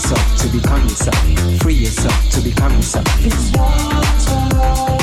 yourself to become yourself. Free yourself to become yourself. It's water.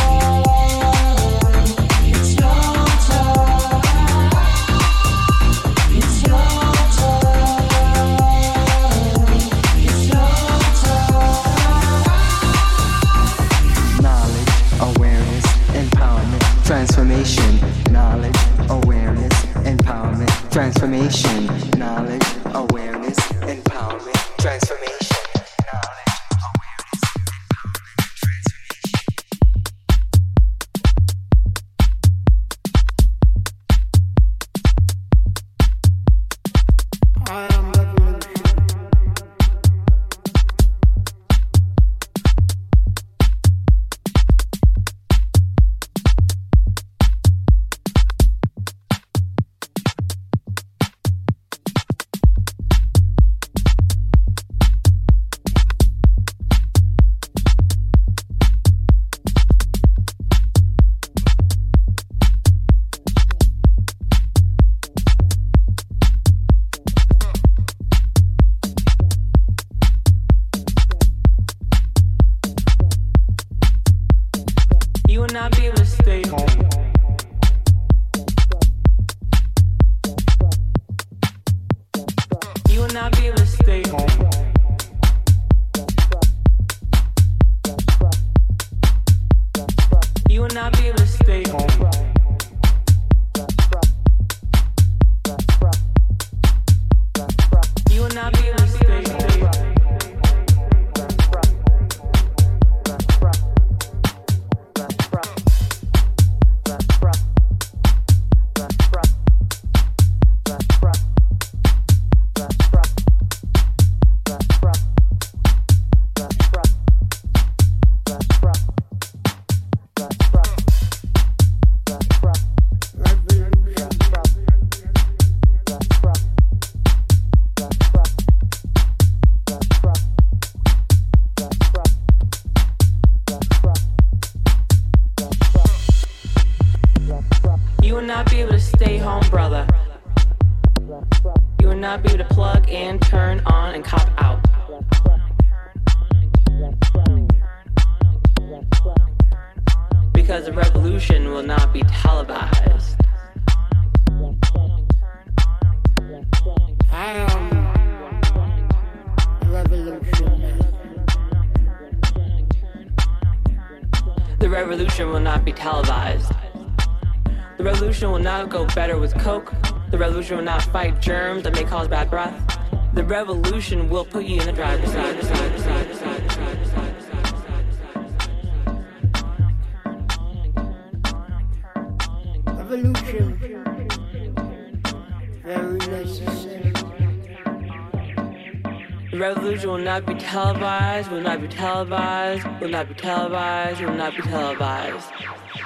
Televised, will not be televised, will not be televised, will not be televised.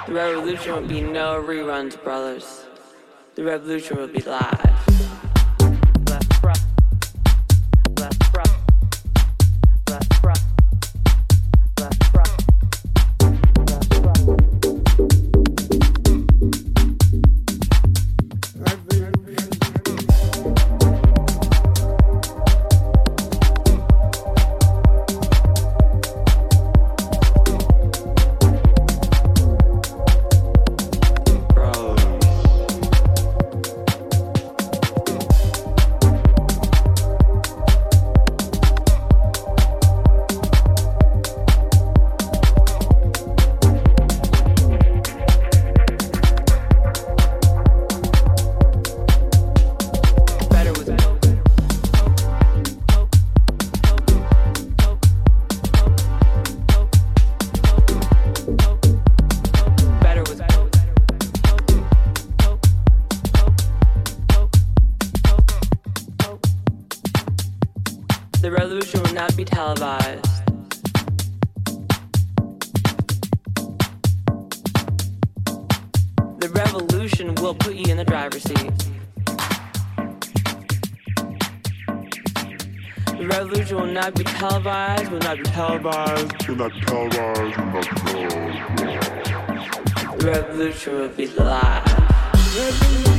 The revolution will be no reruns, brothers. The revolution will be live. Televised, will not be televised, will not be televised. The revolution will be live.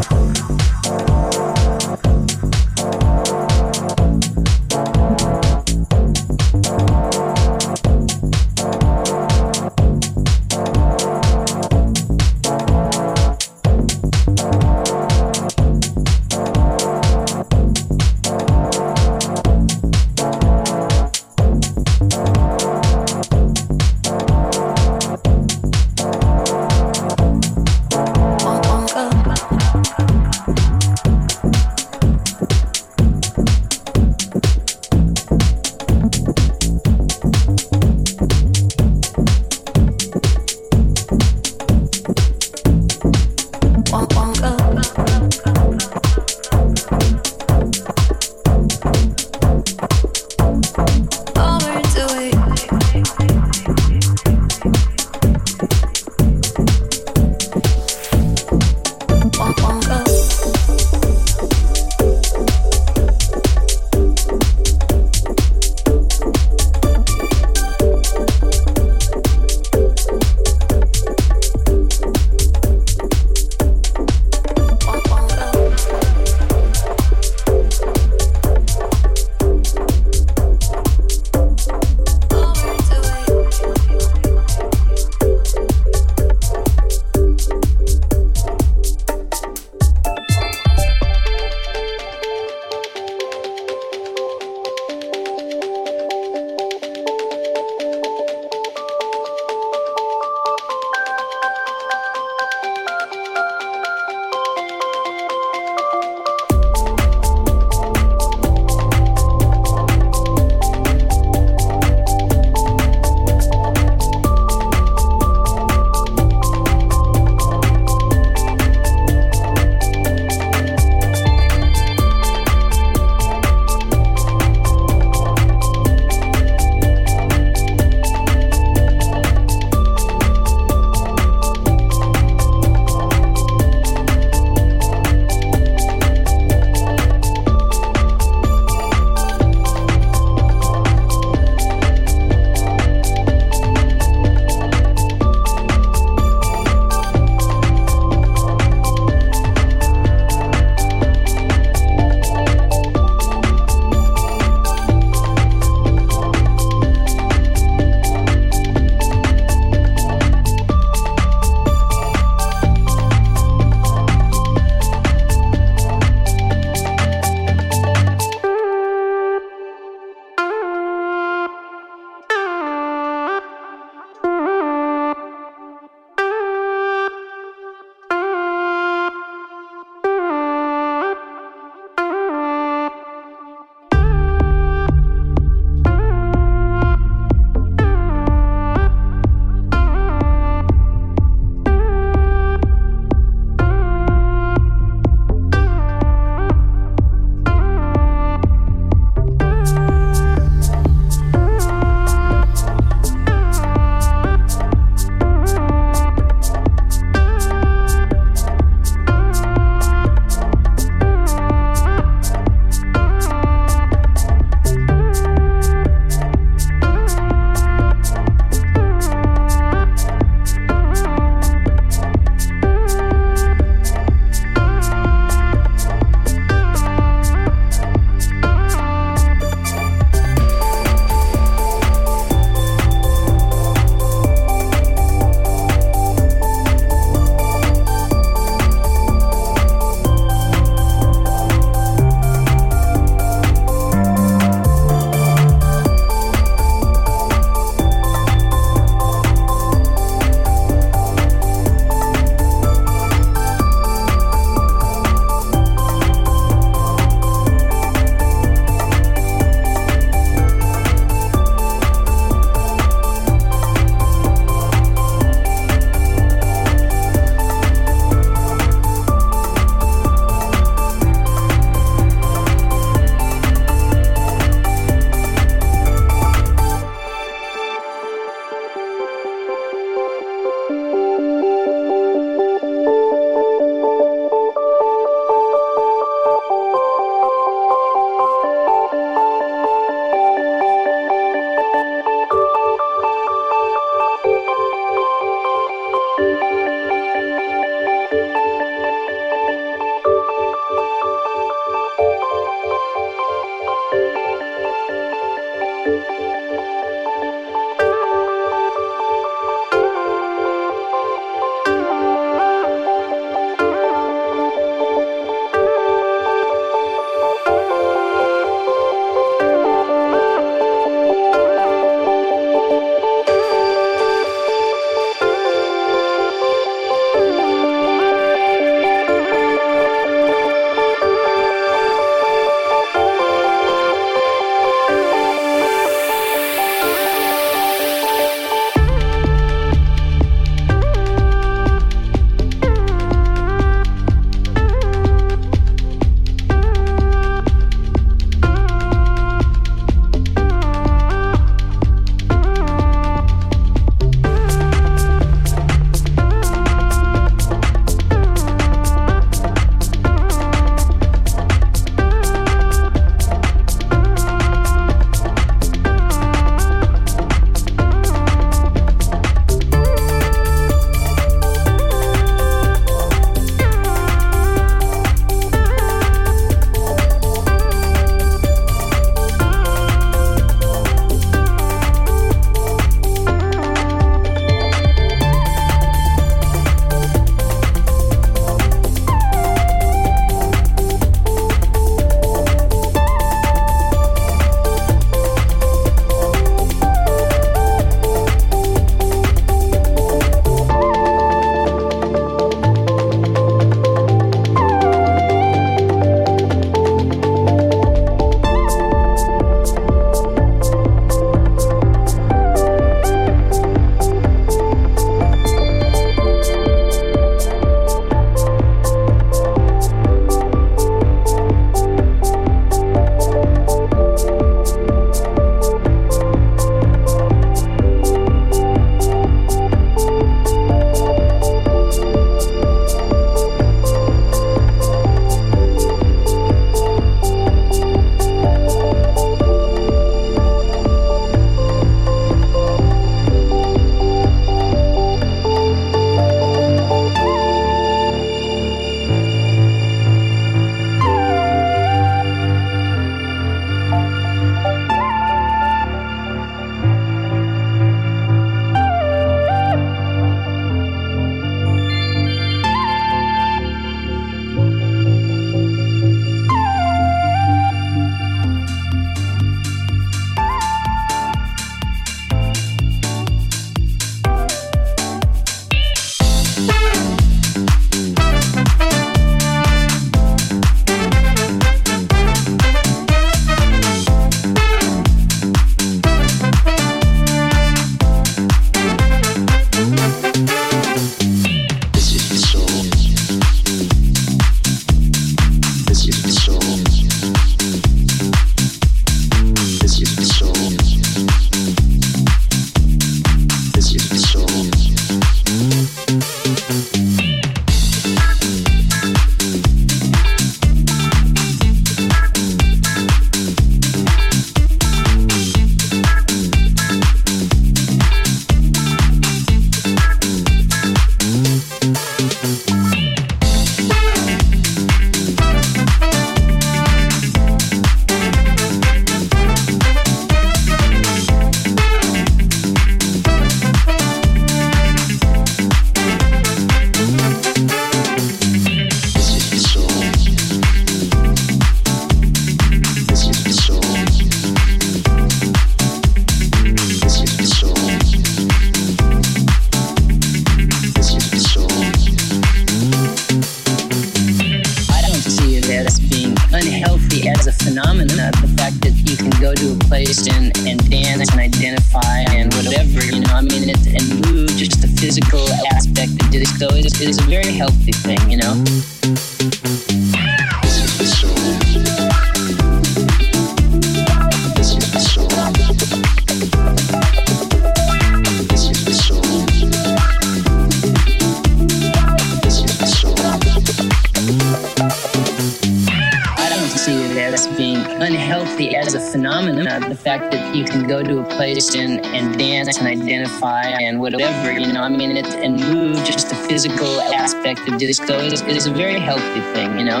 Of disco is, is a very healthy thing, you know.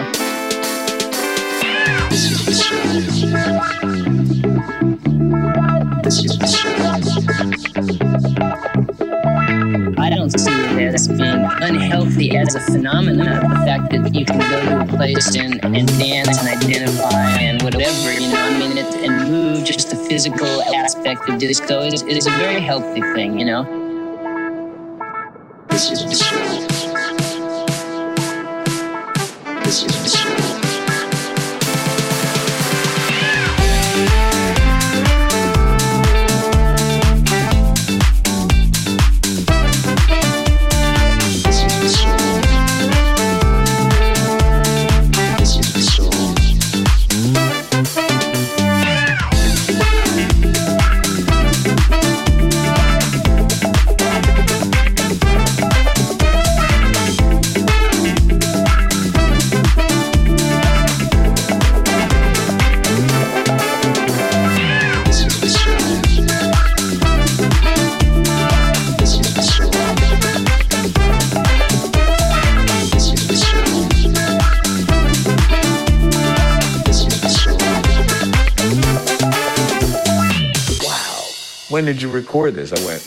I don't see it as being unhealthy as a phenomenon. The fact that you can go to a place and, and dance and identify and whatever, you know, I mean, it, and move, just the physical aspect of disco is, is a very healthy thing, you know.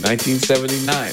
1979.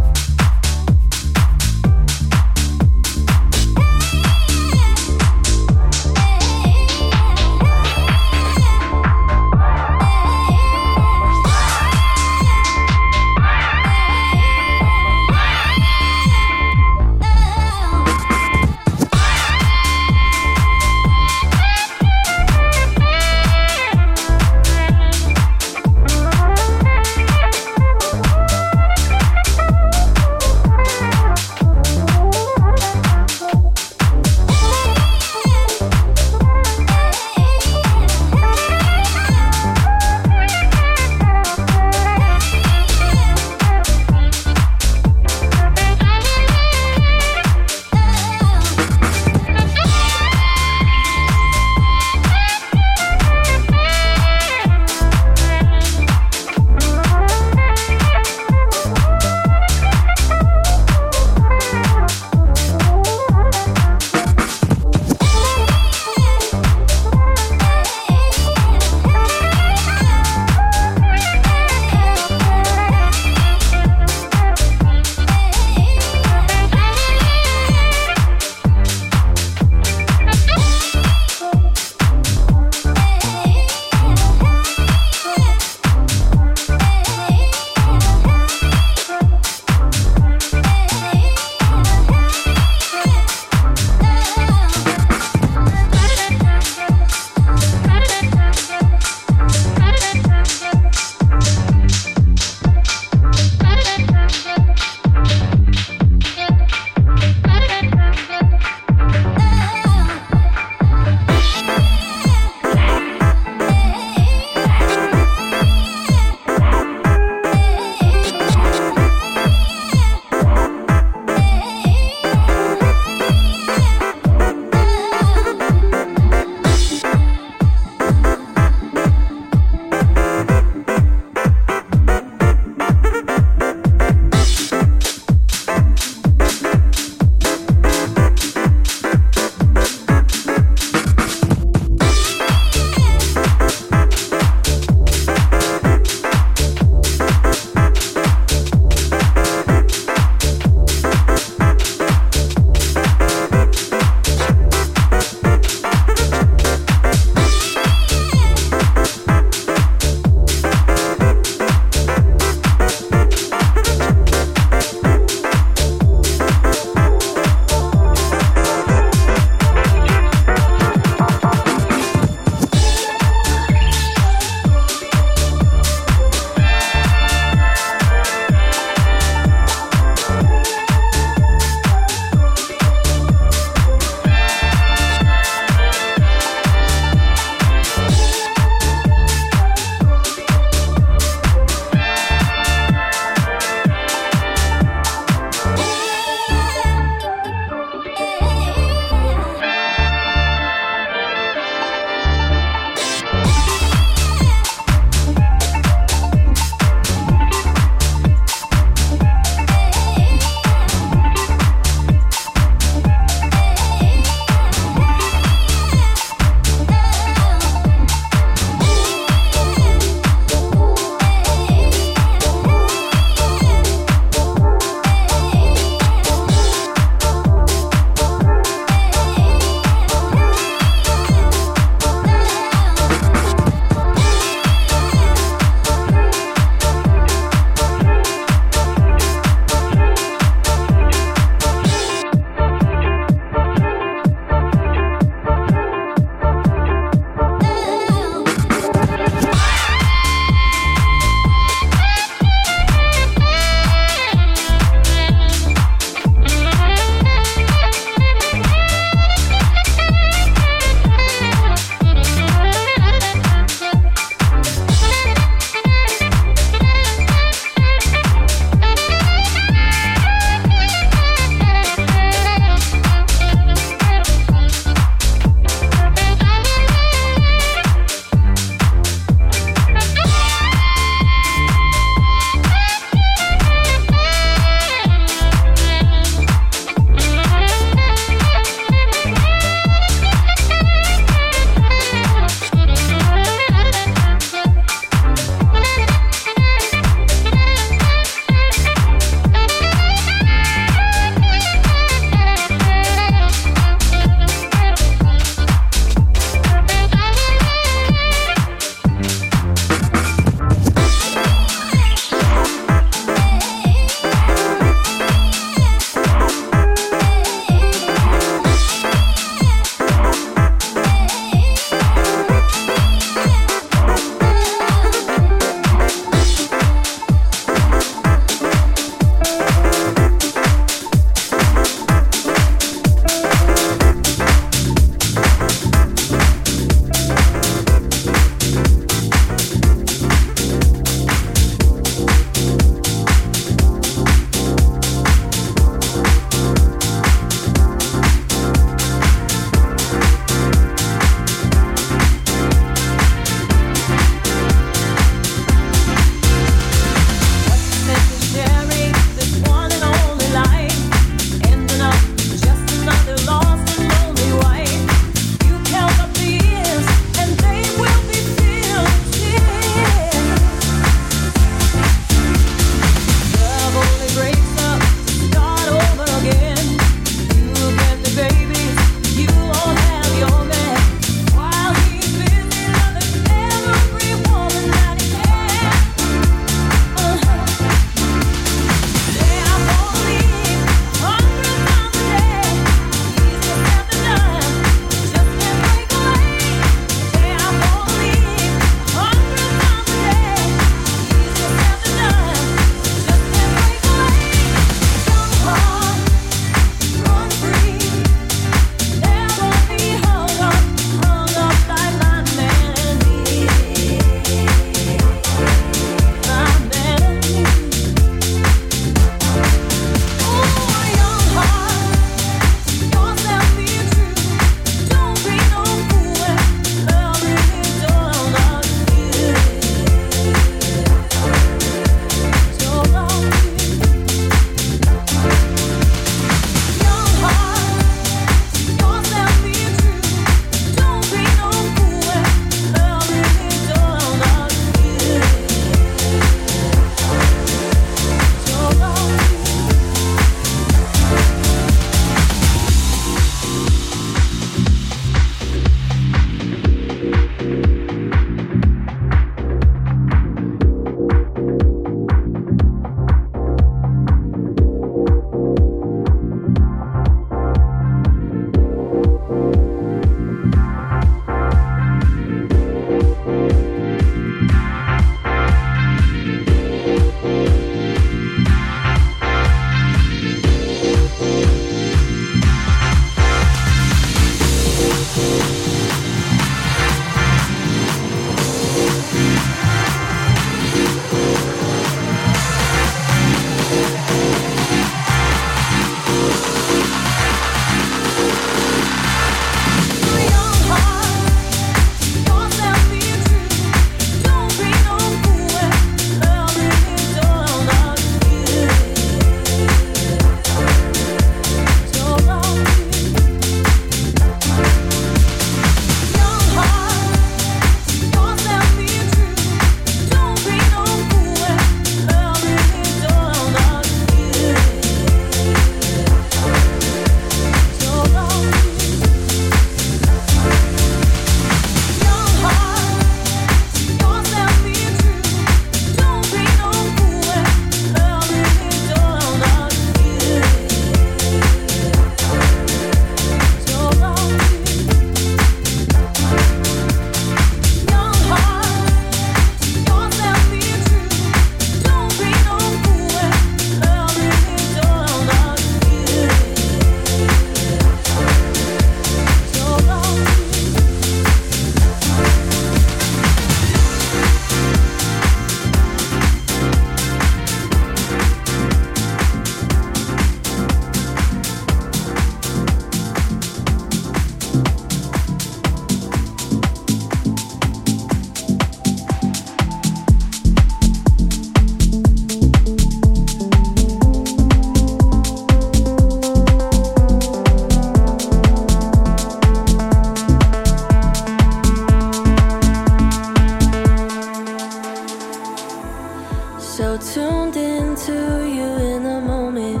so tuned into you in the moment.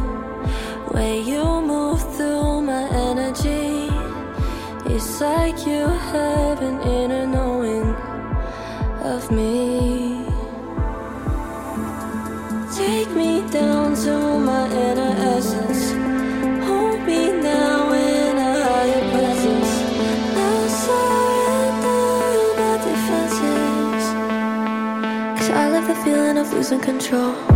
Way you move through my energy. It's like you have an inner losing control.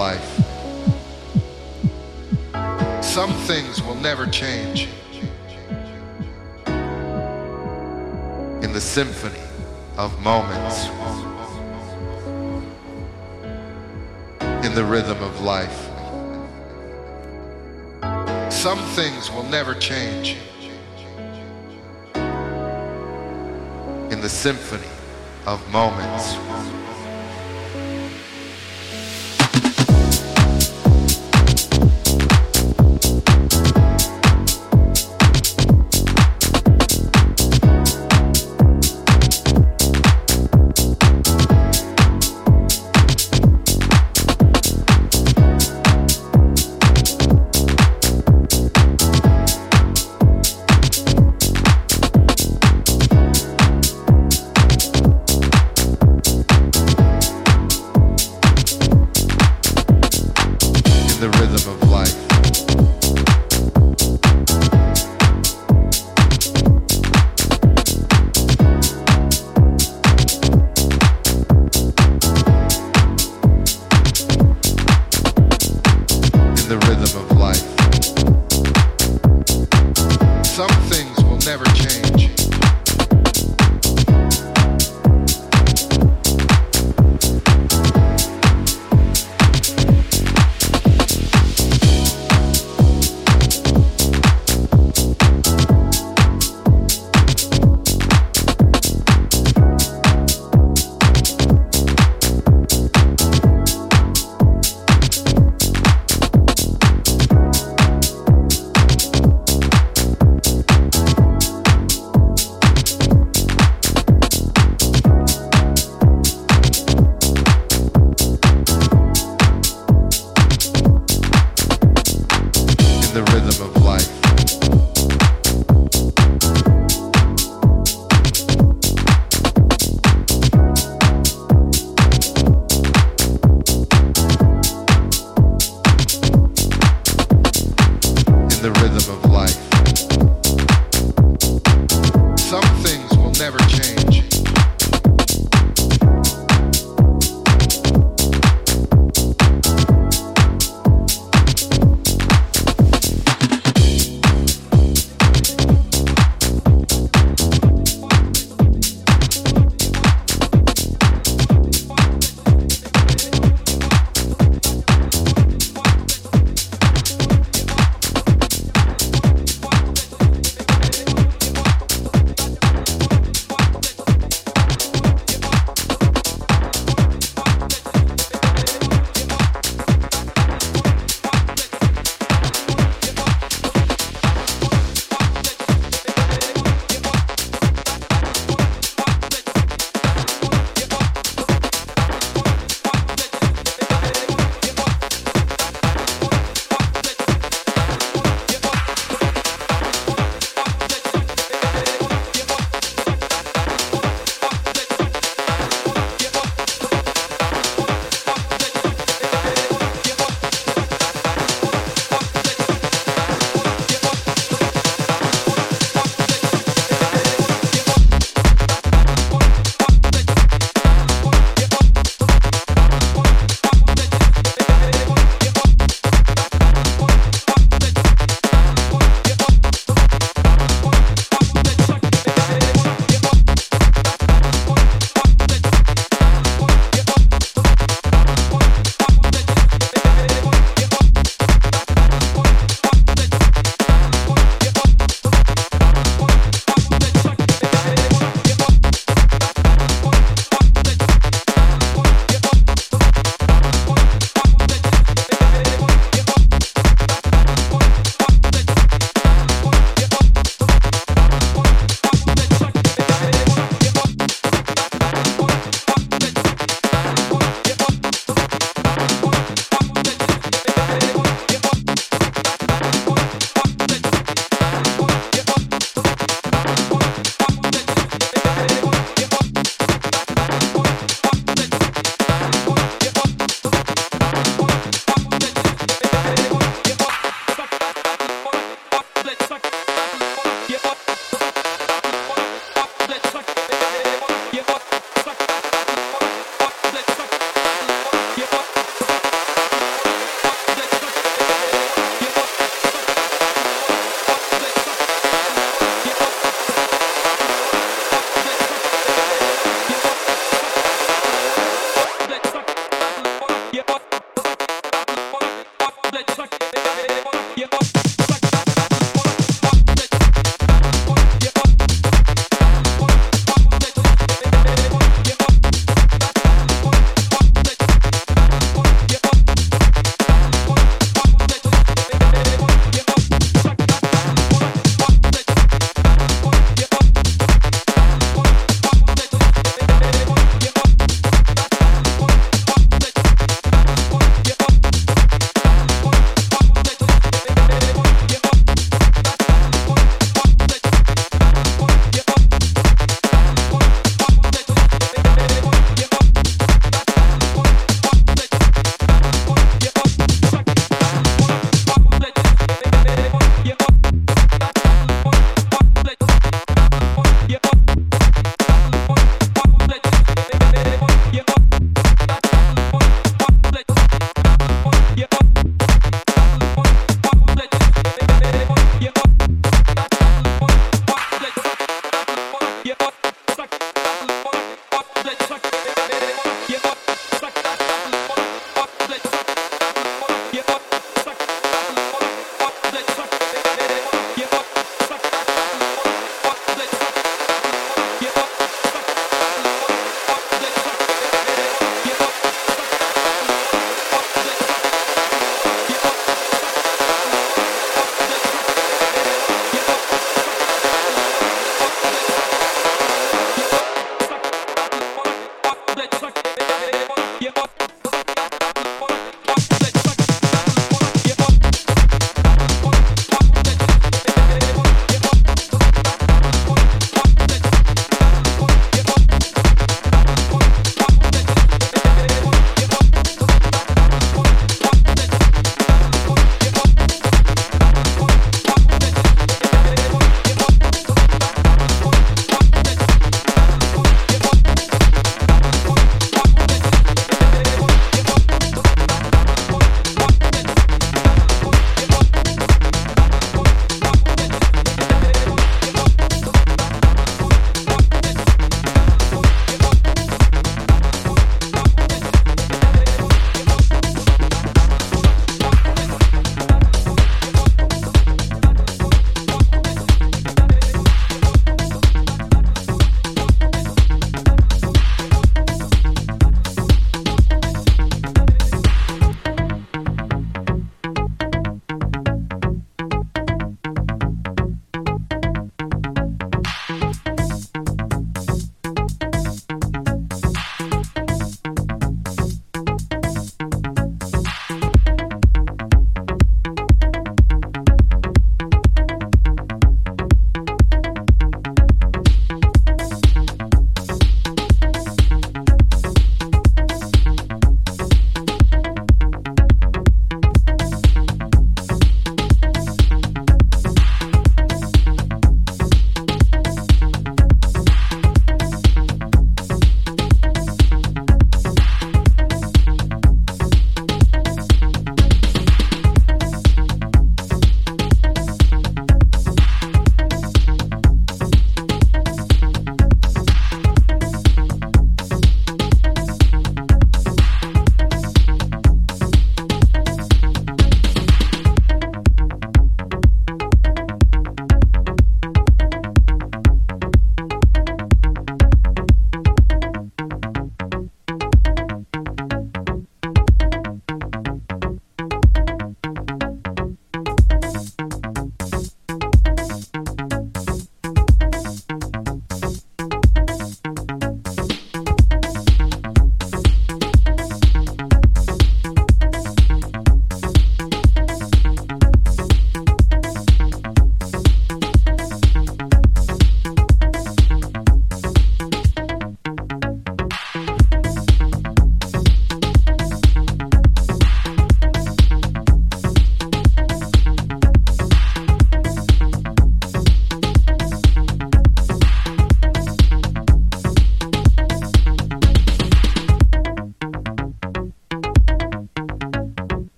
Life. Some things will never change. In the symphony of moments. In the rhythm of life. Some things will never change. In the symphony of moments.